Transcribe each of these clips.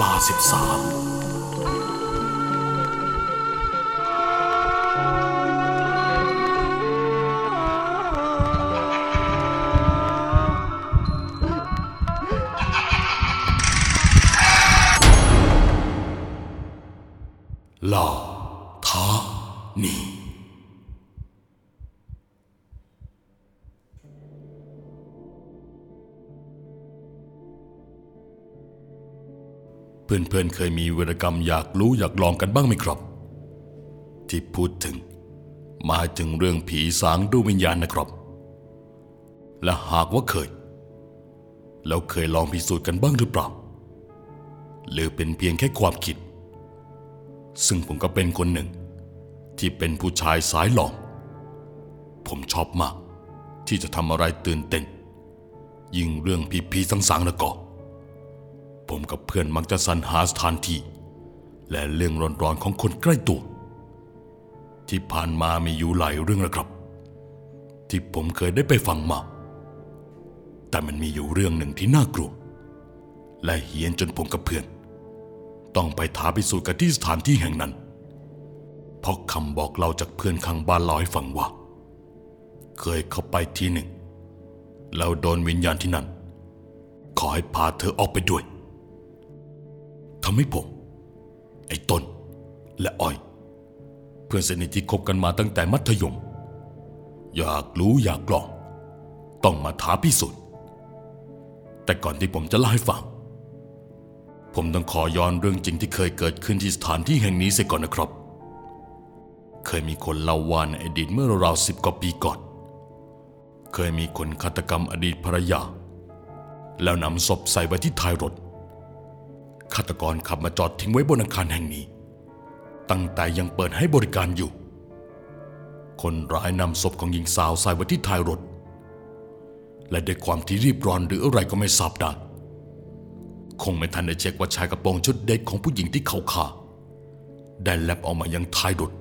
ลาสิบสาม เพื่อนๆเคยมีวีรกรรมอยากรู้อยากลองกันบ้างไหมครับ ที่พูดถึงหมายถึงเรื่องผีสางดูวิญญาณนะครับ และหากว่าเคย แล้วเคยลองพิสูจน์กันบ้างหรือเปล่า หรือเป็นเพียงแค่ความคิด ซึ่งผมก็เป็นคนหนึ่ง ที่เป็นผู้ชายสายหลอง ผมชอบมาก ที่จะทำอะไรตื่นเต้นยิ่งเรื่องผีๆสังๆแล้วก็ ผมกับเพื่อนมักจะสรรหาสถานที่ และเรื่องร้อนๆของคนใกล้ตัว ที่ผ่านมามีอยู่หลายเรื่องนะครับ ที่ผมเคยได้ไปฟังมา แต่มันมีอยู่เรื่องหนึ่งที่น่ากลัว และเฮียนจนผมกับเพื่อน ต้องไปท้าพิสูจน์กันที่สถานที่แห่งนั้น เพราะคำบอกเล่าจากเพื่อนข้างบ้านเล่าให้ฟังว่า เคยเข้าไปทีหนึ่งแล้วโดนวิญญาณที่นั่น ขอให้พาเธอออกไปด้วย ทำให้ผม ไอ้ต้น และอ้อย เพื่อนสนิทที่คบกันมาตั้งแต่มัธยม อยากรู้อยากลอง ต้องมาท้าพิสูจน์แต่ก่อนที่ผมจะเล่าให้ฟัง ผมต้องขอย้อนเรื่องจริงที่เคยเกิดขึ้นที่สถานที่แห่งนี้เสียก่อนนะครับ เคยมีคนเล่าว่าในอดีตเมื่อราวสิบกว่าปีก่อน เคยมีคนฆาตกรรมอดีตภรรยา แล้วนำศพใส่ไว้ที่ท้ายรถ ฆาตกรขับมาจอดทิ้งไว้บนอาคารแห่งนี้ ตั้งแต่ยังเปิดให้บริการอยู่ คนร้ายนำศพของหญิงสาวใส่ไว้ที่ท้ายรถ และด้วยความที่รีบร้อนหรืออะไรก็ไม่ทราบได้คงไม่ทันได้เช็คว่าชายกระโปรงชุดเด็กของผู้หญิงที่เขาฆ่าได้แลบออกมายังท้ายรถ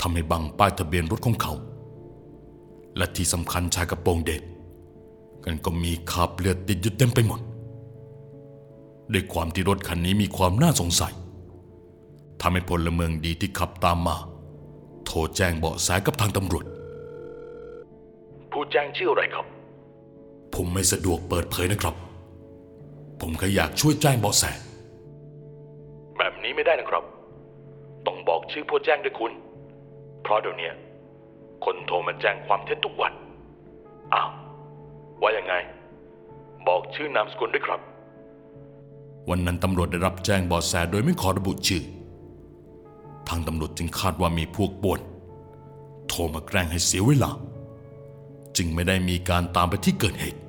ทำให้บังป้ายทะเบียนรถของเขา และที่สำคัญชายกระโปรงเด็กกันก็มีคราบเลือดติดอยู่เต็มไปหมด ด้วยความที่รถคันนี้มีความน่าสงสัยทำให้พลเมืองดีที่ขับตามมา โทรแจ้งเบาะแสกับทางตำรวจ ผู้แจ้งชื่ออะไรครับ ผมไม่สะดวกเปิดเผยนะครับ ผมแค่อยากช่วยแจ้งเบาะแส แบบนี้ไม่ได้นะครับ ต้องบอกชื่อผู้แจ้งด้วยคุณ เพราะเดี๋ยวนี้คนโทรมาแจ้งความเท็จทุกวัน อ้าว ว่ายังไง บอกชื่อนามสกุลด้วยครับ วันนั้นตำรวจได้รับแจ้งเบาะแสโดยไม่ขอระบุชื่อ ทางตำรวจจึงคาดว่ามีพวกป่วนโทรมาแกล้งให้เสียเวลา จึงไม่ได้มีการตามไปที่เกิดเหตุ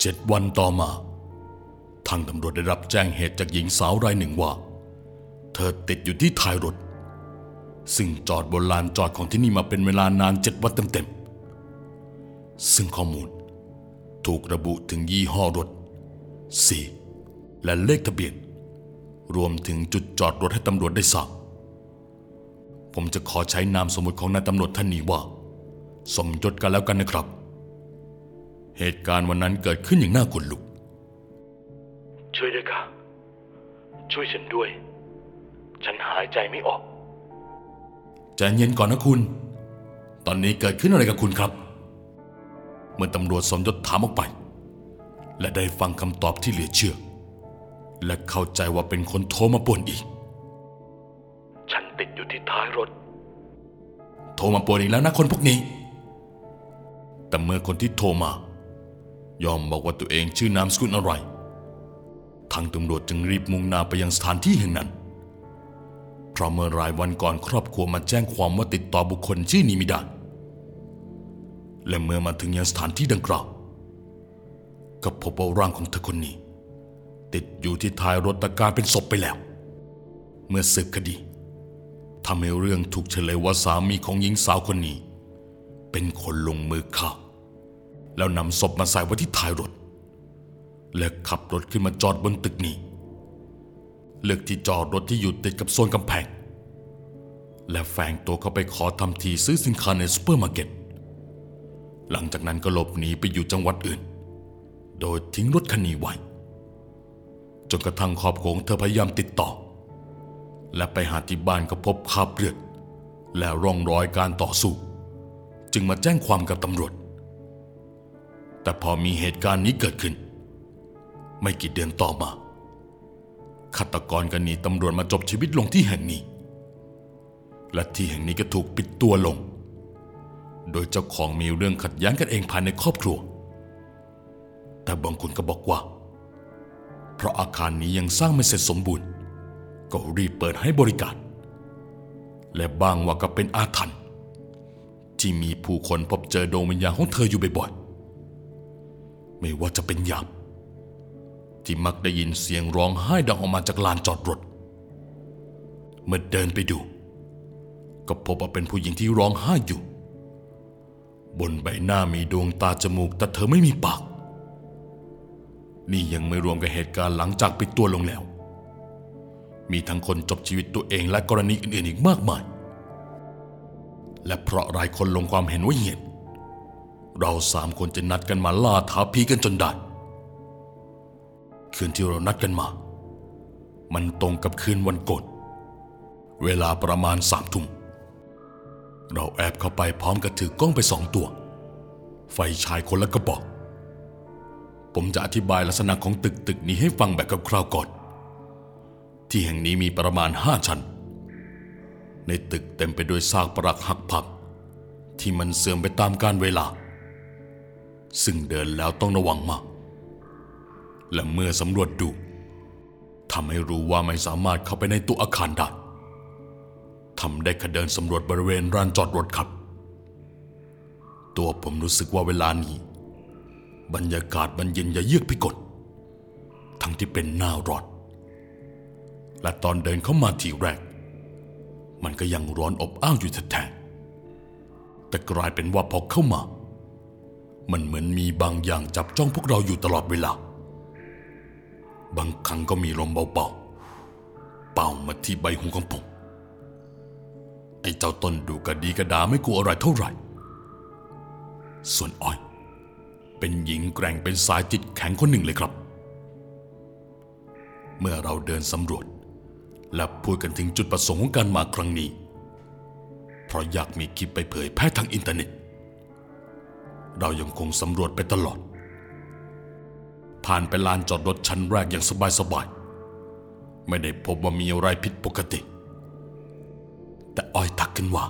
เจ็ดวันต่อมา ทางตำรวจได้รับแจ้งเหตุจากหญิงสาวรายหนึ่งว่า เธอติดอยู่ที่ท้ายรถ ซึ่งจอดบนลานจอดของที่นี่มาเป็นเวลานานเจ็ดวันเต็มๆซึ่งข้อมูล ถูกระบุถึงยี่ห้อรถสี่ และเลขทะเบียน รวมถึงจุดจอดรถให้ตำรวจได้ทราบ ผมจะขอใช้นามสมมติของนายตำรวจท่านนี้ว่า สมยศกันแล้วกันนะครับ เหตุการณ์วันนั้นเกิดขึ้นอย่างน่าขนลุก ช่วยด้วยค่ะ ช่วยฉันด้วย ฉันหายใจไม่ออกใจเย็นก่อนนะคุณ ตอนนี้เกิดขึ้นอะไรกับคุณครับ เมื่อตำรวจสมยศถามออกไป และได้ฟังคำตอบที่เหลือเชื่อ และเข้าใจว่าเป็นคนโทรมาป่วนอีก ฉันติดอยู่ที่ท้ายรถ โทรมาป่วนอีกแล้วนะคนพวกนี้ แต่เมื่อคนที่โทรมา ยอมบอกว่าตัวเองชื่อนามสกุลอะไร ทางตำรวจจึงรีบมุ่งหน้าไปยังสถานที่แห่งนั้น เพราะเมื่อรายวันก่อนครอบครัวมาแจ้งความว่าติดต่อบุคคลชื่อนี้ไม่ได้ และเมื่อมาถึงยังสถานที่ดังกล่าวก็พบว่าร่างของเธอคนนี้ ติดอยู่ที่ท้ายรถกลายเป็นศพไปแล้ว เมื่อสืบคดีทำให้เรื่องถูกเฉลยว่าสามีของหญิงสาวคนนี้ เป็นคนลงมือฆ่าแล้วนำศพมาใส่ไว้ที่ท้ายรถ และขับรถขึ้นมาจอดบนตึกนี้ เลือกที่จอดรถที่อยู่ติดกับโซนกำแพง และแฝงตัวเข้าไปขอทำทีซื้อสินค้าในซูเปอร์มาร์เก็ต หลังจากนั้นก็หลบหนีไปอยู่จังหวัดอื่น โดยทิ้งรถคันนี้ไว้ จนกระทั่งครอบครัวของเธอพยายามติดต่อ และไปหาที่บ้านก็พบคราบเลือด และร่องรอยการต่อสู้ จึงมาแจ้งความกับตำรวจ แต่พอมีเหตุการณ์นี้เกิดขึ้น ไม่กี่เดือนต่อมาฆาตกรกันหนีตำรวจมาจบชีวิตลงที่แห่งนี้ และที่แห่งนี้ก็ถูกปิดตัวลง โดยเจ้าของมีเรื่องขัดแย้งกันเองภายในครอบครัว แต่บางคนก็บอกว่า เพราะอาคารนี้ยังสร้างไม่เสร็จสมบูรณ์ ก็รีบเปิดให้บริการ และบางว่าก็เป็นอาถรรพ์ที่มีผู้คนพบเจอดวงวิญญาณของเธออยู่บ่อยๆ ไม่ว่าจะเป็นยามที่มักได้ยินเสียงร้องไห้ดังออกมาจากลานจอดรถ เมื่อเดินไปดู ก็พบว่าเป็นผู้หญิงที่ร้องไห้อยู่ บนใบหน้ามีดวงตาจมูกแต่เธอไม่มีปาก นี่ยังไม่รวมกับเหตุการณ์หลังจากปิดตัวลงแล้ว มีทั้งคนจบชีวิตตัวเองและกรณีอื่นๆอีกมากมาย และเพราะหลายคนลงความเห็นว่าเหี้ยนเราสามคนจะนัดกันมาล่าท้าผีกันจนได้ คืนที่เรานัดกันมา มันตรงกับคืนวันกนเวลาประมาณสามทุ่ม เราแอบเข้าไปพร้อมกับถือกล้องไปสองตัว ไฟฉายคนละกระบอก ผมจะอธิบายลักษณะของตึกตึกนี้ให้ฟังแบบคร่าวๆก่อน ที่แห่งนี้มีประมาณห้าชั้น ในตึกเต็มไปด้วยซากปรักหักพับที่มันเสื่อมไปตามกาลเวลา ซึ่งเดินแล้วต้องระวังมาก และเมื่อสำรวจดูทำให้รู้ว่าไม่สามารถเข้าไปในตัวอาคารได้ทำได้แค่เดินสำรวจบริเวณร้านจอดรถครับ ตัวผมรู้สึกว่าเวลานี้ บรรยากาศมันเย็นยะเยือกพิกลทั้งที่เป็นหน้าร้อน และตอนเดินเข้ามาทีแรก มันก็ยังร้อนอบอ้าวอยู่แท้แต่กลายเป็นว่าพอเข้ามา มันเหมือนมีบางอย่างจับจ้องพวกเราอยู่ตลอดเวลา บางครั้งก็มีลมเบาๆ เป่ามาที่ใบหูของผม ไอ้เจ้าต้นดูกระดีกระดาไม่กลัวอะไรเท่าไหร่ ส่วนอ้อย เป็นหญิงแกร่งเป็นสายจิตแข็งคนหนึ่งเลยครับ เมื่อเราเดินสำรวจ และพูดกันถึงจุดประสงค์ของการมาครั้งนี้ เพราะอยากมีคลิปไปเผยแพร่ทางอินเทอร์เน็ต เรายังคงสำรวจไปตลอด ผ่านไปลานจอดรถชั้นแรกอย่างสบายๆ ไม่ได้พบว่ามีอะไรผิดปกติ แต่อ้อยทักขึ้นว่า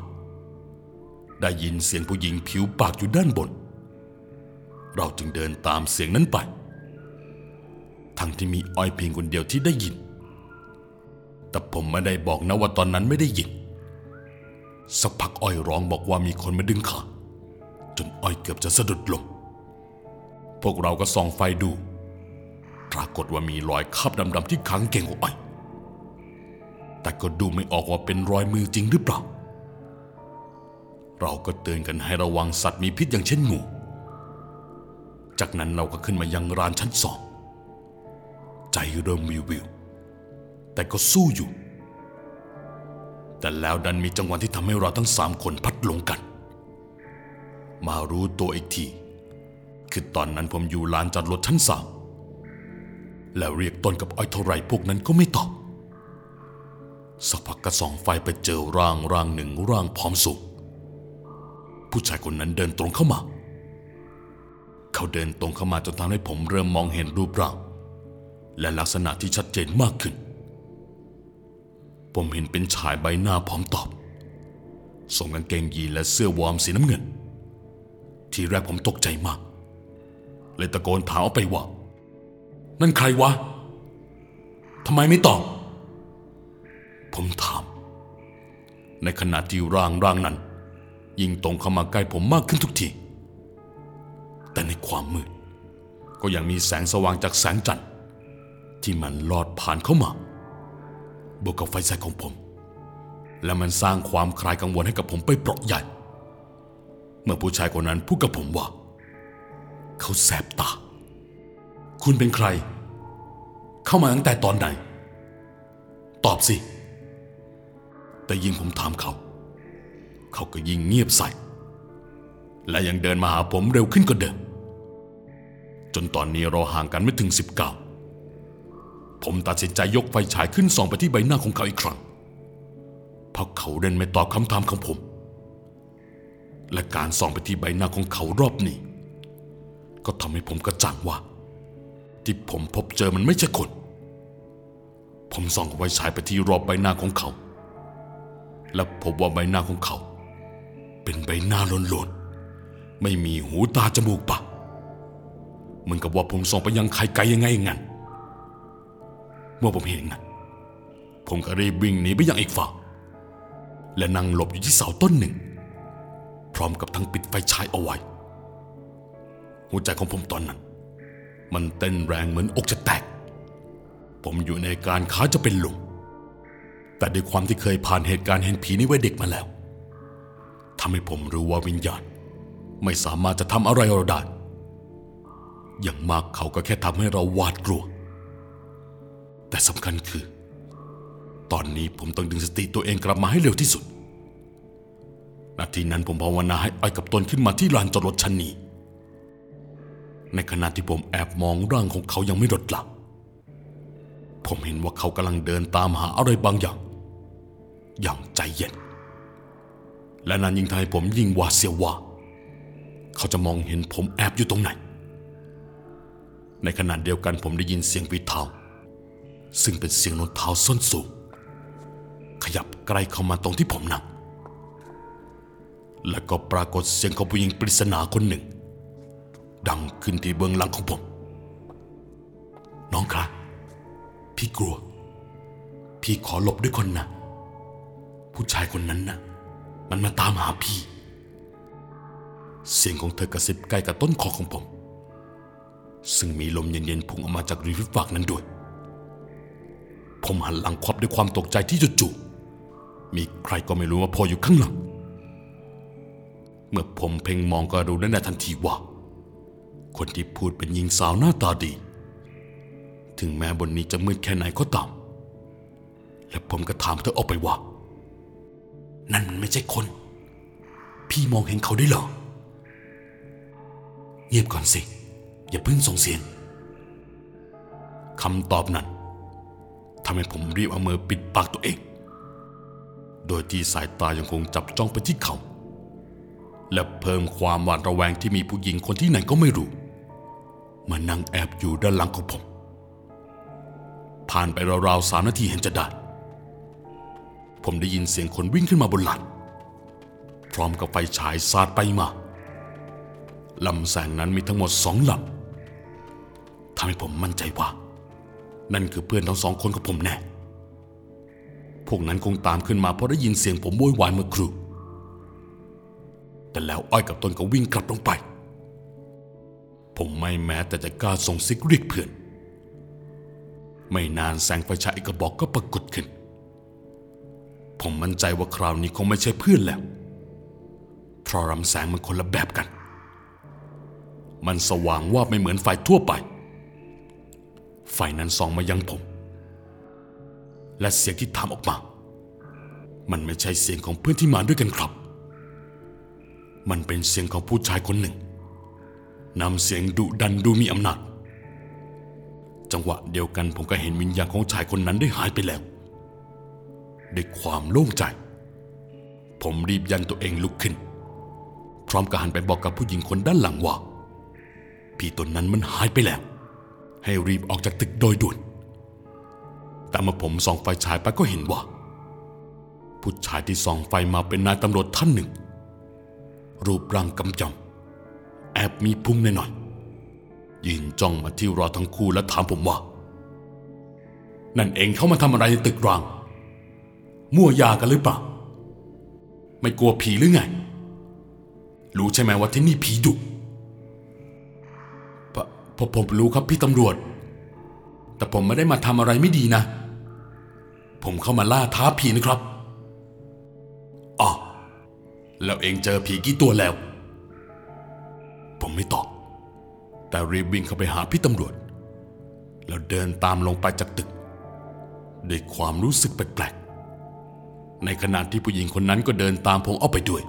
ได้ยินเสียงผู้หญิงผิวปากอยู่ด้านบน เราจึงเดินตามเสียงนั้นไป ทั้งที่มีอ้อยเพียงคนเดียวที่ได้ยิน แต่ผมไม่ได้บอกนะว่าตอนนั้นไม่ได้ยิน สักพักอ้อยร้องบอกว่ามีคนมาดึงขาจนอ้อยเกือบจะสะดุดลง พวกเราก็ส่องไฟดู ปรากฏว่ามีรอยคราบดำๆที่ขังเก่งของอ้อย แต่ก็ดูไม่ออกว่าเป็นรอยมือจริงหรือเปล่า เราก็เตือนกันให้ระวังสัตว์มีพิษอย่างเช่นงู จากนั้นเราก็ขึ้นมายังร้านชั้นสอง ใจเริ่มวิววิว แต่ก็สู้อยู่ แต่แล้วดันมีจังหวะที่ทำให้เราทั้งสามคนพัดหลงกัน มารู้ตัวอีกที คือตอนนั้นผมอยู่ลานจอดรถชั้นสามแล้วเรียกต้นกับอ้อยเท่าไรพวกนั้นก็ไม่ตอบ สักพักก็ส่องไฟไปเจอร่างร่างหนึ่งร่างพร้อมสูงผู้ชายคนนั้นเดินตรงเข้ามา เขาเดินตรงเข้ามาจนทำให้ผมเริ่มมองเห็นรูปร่างและลักษณะที่ชัดเจนมากขึ้น ผมเห็นเป็นชายใบหน้าพร้อมตอบสวมกางเกงยีนและเสื้อวอร์มสีน้ำเงิน ทีแรกผมตกใจมาก เลยตะโกนถามออกไปว่า นั่นใครวะทำไมไม่ตอบ ผมถาม ในขณะที่ร่างร่างนั้น ยิ่งตรงเข้ามาใกล้ผมมากขึ้นทุกที แต่ในความมืด ก็ยังมีแสงสว่างจากแสงจันทร์ที่มันลอดผ่านเข้ามา บวกกับไฟฉายของผม และมันสร้างความคลายกังวลให้กับผมไปเปราะใหญ่ เมื่อผู้ชายคนนั้นพูดกับผมว่า เขาแสบตา คุณเป็นใคร เข้ามาตั้งแต่ตอนไหน ตอบสิ แต่ยิ่งผมถามเขา เขาก็ยิ่งเงียบใส่ และยังเดินมาหาผมเร็วขึ้นกว่าเดิม จนตอนนี้เราห่างกันไม่ถึงสิบเก้าผมตัดสินใจยกไฟฉายขึ้นส่องไปที่ใบหน้าของเขาอีกครั้งเพราะเขาเดินไม่ตอบคำถามของผม และการส่องไปที่ใบหน้าของเขารอบนี้ ก็ทำให้ผมกระจ่างว่า ที่ผมพบเจอมันไม่ใช่คน ผมส่องไฟฉายไปที่รอบใบหน้าของเขา และพบว่าใบหน้าของเขา เป็นใบหน้าโลนๆ ไม่มีหูตาจมูกปากเหมือนกับว่าผมส่องไปยังใครไกลยังไงงั้นเมื่อผมเห็นงั้นผมก็รีบวิ่งหนีไปยังอีกฝั่งและนั่งหลบอยู่ที่เสาต้นหนึ่ง พร้อมกับทั้งปิดไฟฉายเอาไว้ หัวใจของผมตอนนั้น มันเต้นแรงเหมือนอกจะแตก ผมอยู่ในการค้าจะเป็นลมแต่ด้วยความที่เคยผ่านเหตุการณ์เห็นผีในวัยเด็กมาแล้วทำให้ผมรู้ว่าวิญญาณ ไม่สามารถจะทำอะไรเราได้ อย่างมากเขาก็แค่ทำให้เราหวาดกลัว แต่สำคัญคือ ตอนนี้ผมต้องดึงสติตัวเองกลับมาให้เร็วที่สุด นาทีนั้นผมภาวนาให้อ้อยกับตนขึ้นมาที่ลานจอดรถชั้นนี้ ในขณะที่ผมแอบมองร่างของเขายังไม่ลดหลับผมเห็นว่าเขากำลังเดินตามหาอะไรบางอย่าง อย่างใจเย็น และนั้นยิ่งทำให้ผมยิ่งหวาดเสียวว่า เขาจะมองเห็นผมแอบอยู่ตรงไหน ในขณะเดียวกันผมได้ยินเสียงฝีเท้า ซึ่งเป็นเสียงรองเท้าส้นสูง ขยับใกล้เข้ามาตรงที่ผมนั่ง และก็ปรากฏเสียงของผู้หญิงปริศนาคนหนึ่ง ดังขึ้นที่เบื้องหลังของผม น้องครับ พี่กลัว พี่ขอหลบด้วยคนนะ ผู้ชายคนนั้นนะมันมาตามหาพี่ เสียงของเธอกระซิบใกล้กับต้นคอของผม ซึ่งมีลมเย็นๆพุ่งออกมาจากริมฝีปากนั้นด้วย ผมหันหลังควับด้วยความตกใจที่จู่ๆมีใครก็ไม่รู้ว่าพออยู่ข้างหลัง เมื่อผมเพ่งมองก็รู้ได้ในทันทีว่า คนที่พูดเป็นหญิงสาวหน้าตาดี ถึงแม้บนนี้จะมืดแค่ไหนก็ตาม และผมก็ถามเธอออกไปว่า นั่นมันไม่ใช่คน พี่มองเห็นเขาได้เหรอ เงียบก่อนสิ อย่าเพิ่งส่งเสียงคำตอบนั้นทำให้ผมรีบเอามือปิดปากตัวเอง โดยที่สายตายังคงจับจ้องไปที่เขา และเพิ่มความหวาดระแวงที่มีผู้หญิงคนที่ไหนก็ไม่รู้ มานั่งแอบอยู่ด้านหลังของผม ผ่านไปราวๆสามนาทีเห็นจะได้ ผมได้ยินเสียงคนวิ่งขึ้นมาบนหลานพร้อมกับไฟฉายสาดไปมา ลำแสงนั้นมีทั้งหมดสองลำทำให้ผมมั่นใจว่า นั่นคือเพื่อนทั้งสองคนของผมแน่ พวกนั้นคงตามขึ้นมาเพราะได้ยินเสียงผมโวยวายเมื่อครู่แต่แล้วอ้อยกับตนก็วิ่งกลับลงไป ผมไม่แม้แต่จะกล้าส่งซิกเรียกเพื่อน ไม่นานแสงไฟฉายกกระบอกก็ปรากฏขึ้น ผมมั่นใจว่าคราวนี้คงไม่ใช่เพื่อนแล้ว เพราะลำแสงมันคนละแบบกัน มันสว่างว่าไม่เหมือนไฟทั่วไป ไฟนั้นส่องมายังผม และเสียงที่ทำออกมา มันไม่ใช่เสียงของเพื่อนที่มาด้วยกันครับ มันเป็นเสียงของผู้ชายคนหนึ่งนำเสียงดุดันดูมีอำนาจ จังหวะเดียวกันผมก็เห็นวิญญาณของชายคนนั้นได้หายไปแล้วด้วยความโล่งใจ ผมรีบยันตัวเองลุกขึ้น พร้อมกับหันไปบอกกับผู้หญิงคนด้านหลังว่า พี่ตนนั้นมันหายไปแล้ว ให้รีบออกจากตึกโดยด่วน แต่เมื่อผมส่องไฟฉายไปก็เห็นว่า ผู้ชายที่ส่องไฟมาเป็นนายตำรวจท่านหนึ่ง รูปร่างกำจำแอบมีพุงหน่อยๆยืนจ้องมาที่เราทั้งคู่และถามผมว่า นั่นเองเข้ามาทำอะไรในตึกร้าง มั่วยากันหรือเปล่า ไม่กลัวผีหรือไง รู้ใช่ไหมว่าที่นี่ผีดุ ผมผมรู้ครับพี่ตำรวจ แต่ผมไม่ได้มาทำอะไรไม่ดีนะ ผมเข้ามาล่าท้าผีนะครับอ๋อแล้วเองเจอผีกี่ตัวแล้ว ผมไม่ตอบ แต่รีบวิ่งเข้าไปหาพี่ตำรวจ แล้วเดินตามลงไปจากตึก ด้วยความรู้สึกแปลกๆ ในขณะที่ผู้หญิงคนนั้นก็เดินตามผมออกไปด้วย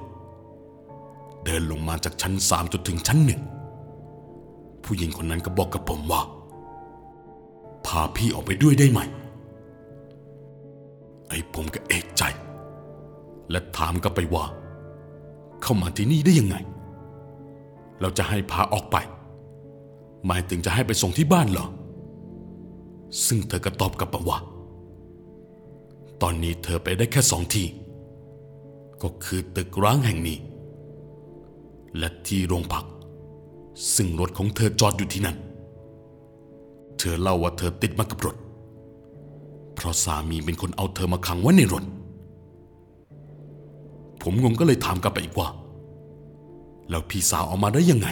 เดินลงมาจากชั้นสามจนถึงชั้นหนึ่ง ผู้หญิงคนนั้นก็บอกกับผมว่าพพาพี่ออกไปด้วยได้ไหม ไอ้ผมก็เอกใจ และถามกลับไปว่า เข้ามาที่นี่ได้ยังไง เราจะให้พาออกไป หมายถึงจะให้ไปส่งที่บ้านเหรอ ซึ่งเธอก็ตอบกลับมาว่า ตอนนี้เธอไปได้แค่สองที่ ก็คือตึกร้างแห่งนี้ และที่โรงพัก ซึ่งรถของเธอจอดอยู่ที่นั่น เธอเล่าว่าเธอติดมากับรถ เพราะสามีเป็นคนเอาเธอมาขังไว้ในรถ ผมงงก็เลยถามกลับไปอีกว่า แล้วพี่สาวเอามาได้ยังไง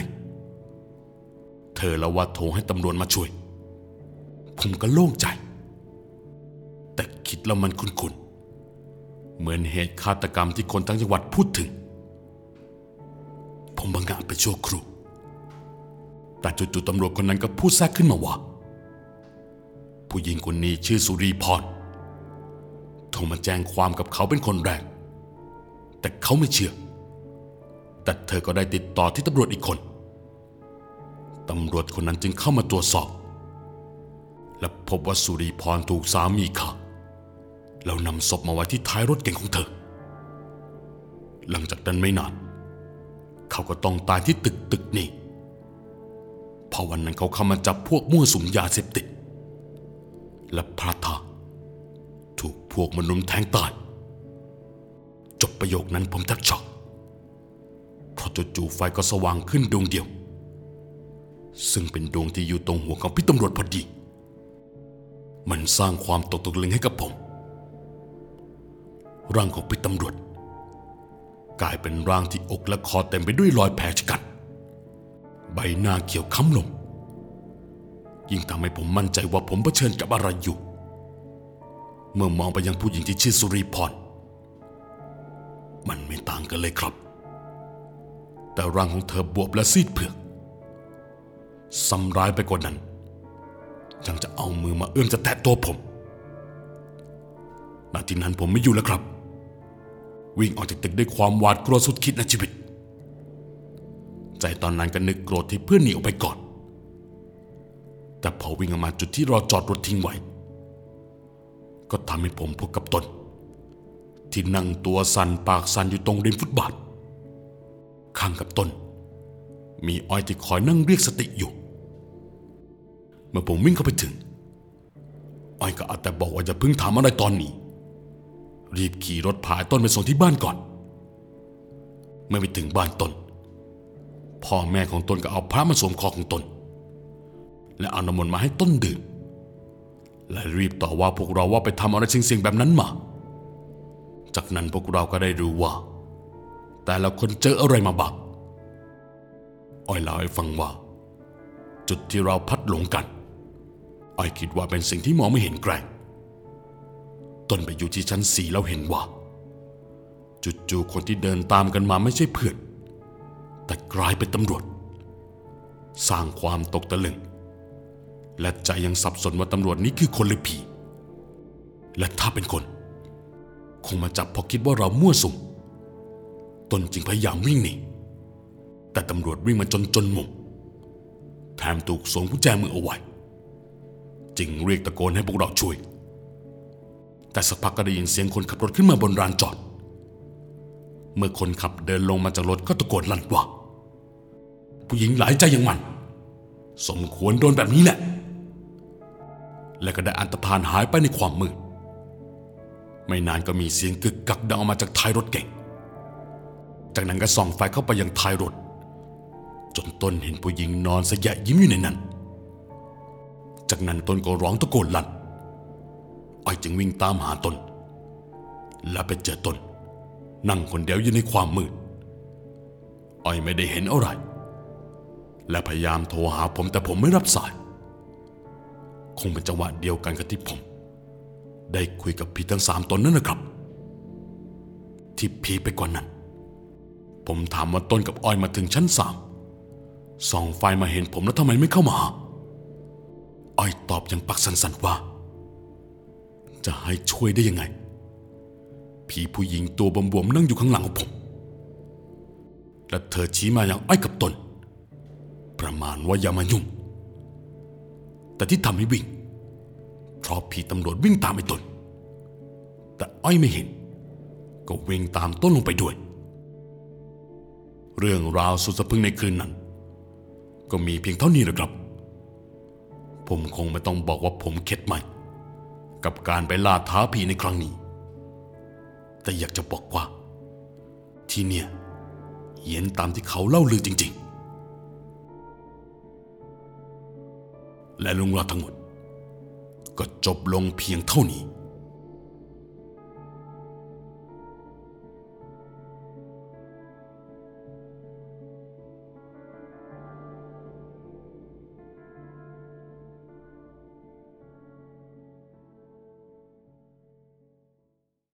เธอเล่าว่าโทรให้ตำรวจมาช่วย ผมก็โล่งใจ แต่คิดแล้วมันคุ้นๆ เหมือนเหตุฆาตกรรมที่คนทั้งจังหวัดพูดถึง ผมบังอาจไปชั่วครู่ แต่จู่ๆตำรวจคนนั้นก็พูดแทรกขึ้นมาว่า ผู้หญิงคนนี้ชื่อสุรีพรโทรมาแจ้งความกับเขาเป็นคนแรก แต่เขาไม่เชื่อ แต่เธอก็ได้ติดต่อที่ตำรวจอีกคน ตำรวจคนนั้นจึงเข้ามาตรวจสอบ และพบว่าสุรีพรถูกสามีฆ่าแล้วนำศพมาไว้ที่ท้ายรถเก๋งของเธอ หลังจากนั้นไม่นาน เขาก็ต้องตายที่ตึกตึกนี้ พราะวันนั้นเขาเข้ามาจับพวกมั่วสุมยาเสพติด และพระทาถูกพวกมนุษย์แทงตาย จบประโยคนั้นผมแทบช็อกเพราะจู่ๆไฟก็สว่างขึ้นดวงเดียว ซึ่งเป็นดวงที่อยู่ตรงหัวของพี่ตำรวจพอดี มันสร้างความตกตะลึงให้กับผม ร่างของพี่ตำรวจ กลายเป็นร่างที่อกและคอเต็มไปด้วยรอยแผลชะกัน ใบหน้าเขียวค้ำลง ยิ่งทำให้ผมมั่นใจว่าผมเผชิญกับอะไรอยู่ เมื่อมองไปยังผู้หญิงที่ชื่อสุริพร มันไม่ต่างกันเลยครับ แต่ร่างของเธอบวบและซีดเผือกซ้ำร้ายไปกว่านั้น ยังจะเอามือมาเอื้อมจะแตะตัวผมนาทีนั้นผมไม่อยู่แล้วครับ วิ่งออกจากตึกด้วยความหวาดกลัวสุดคิดในชีวิต ใจตอนนั้นก็นึกโกรธที่เพื่อนหนีออกไปก่อน แต่พอวิ่งออกมาจุดที่รอจอดรถทิ้งไว้ ก็ทำให้ผมพบกับตน ที่นั่งตัวสั่นปากสั่นอยู่ตรงริมฟุตบาท ข้างกับตน มีอ้อยที่คอยนั่งเรียกสติอยู่ เมื่อผมวิ่งเข้าไปถึง อ้อยก็อาจแต่บอกว่าจะพิ่งถามอะไรตอนนี้ รีบขี่รถพาต้นไปส่งที่บ้านก่อน เมื่อไปถึงบ้านตน พ่อแม่ของตนก็เอาพระมาสวมคอของตน และเอาน้ำมนต์มาให้ต้นดื่มและรีบต่อว่าพวกเราว่าไปทำอะไรเสี่ยงๆแบบนั้นมา จากนั้นพวกเราก็ได้รู้ว่า แต่ละคนเจออะไรมาบ้างอ้อยเล่าให้ฟังว่า จุดที่เราพัดหลงกันอ้อยคิดว่าเป็นสิ่งที่มองไม่เห็นแกลงต้นไปอยู่ที่ชั้นสี่แล้วเห็นว่าจู่ๆคนที่เดินตามกันมาไม่ใช่เพื่อน แต่กลายเป็นตำรวจ สร้างความตกตะลึง และใจยังสับสนว่าตำรวจนี้คือคนหรือผี และถ้าเป็นคน คงมาจับเพราะคิดว่าเรามั่วสุมตนจึงพยายามวิ่งหนีแต่ตำรวจวิ่งมาจนจนมุมแถมถูกสวมกุญแจมือเอาไว้ จึงเรียกตะโกนให้พวกเราช่วย แต่สักพักก็ได้ยินเสียงคนขับรถขึ้นมาบนลานจอด เมื่อคนขับเดินลงมาจากรถก็ตะโกนลั่นว่า ผู้หญิงหลายใจอย่างมัน สมควรโดนแบบนี้แหละ และก็ได้อันตรธานหายไปในความมืด ไม่นานก็มีเสียงกึกกักดังออกมาจากท้ายรถเก่ง จากนั้นก็ส่องไฟเข้าไปยังท้ายรถ จนต้นเห็นผู้หญิงนอนสยะยิ้มอยู่ในนั้น จากนั้นต้นก็ร้องตะโกนลั่นอ้อยจึงวิ่งตามหาตนและไปเจอตนนั่งคนเดียวอยู่ในความมืดอ้อยไม่ได้เห็นอะไร และพยายามโทรหาผมแต่ผมไม่รับสาย คงเป็นจังหวะเดียวกันกับที่ผม ได้คุยกับผีทั้งสามตนนั่นนะครับ ที่ผีไปกว่านั้น ผมถามว่าต้นกับอ้อยมาถึงชั้นสามส่องไฟมาเห็นผมแล้วทำไมไม่เข้ามา อ้อยตอบอย่างปักสันสันๆว่า จะให้ช่วยได้ยังไง ผีผู้หญิงตัวบวมๆนั่งอยู่ข้างหลังของผม และเธอชี้มาอย่างอ้อยกับตน ประมาณว่าอย่ามายุ่ง แต่ที่ทำให้วิ่ง เพราะผีตำรวจวิ่งตามไอ้ตน แต่อ้อยไม่เห็น ก็วิ่งตามต้นลงไปด้วย เรื่องราวสุดสะพึงในคืนนั้น ก็มีเพียงเท่านี้แหละครับ ผมคงไม่ต้องบอกว่าผมเข็ดใหม่กับการไปล่าท้าผีในครั้งนี้ แต่อยากจะบอกว่า ที่เนี่ยเย็นตามที่เขาเล่าลือจริง และลุงราวทั้งหมด ก็จบลงเพียงเท่านี้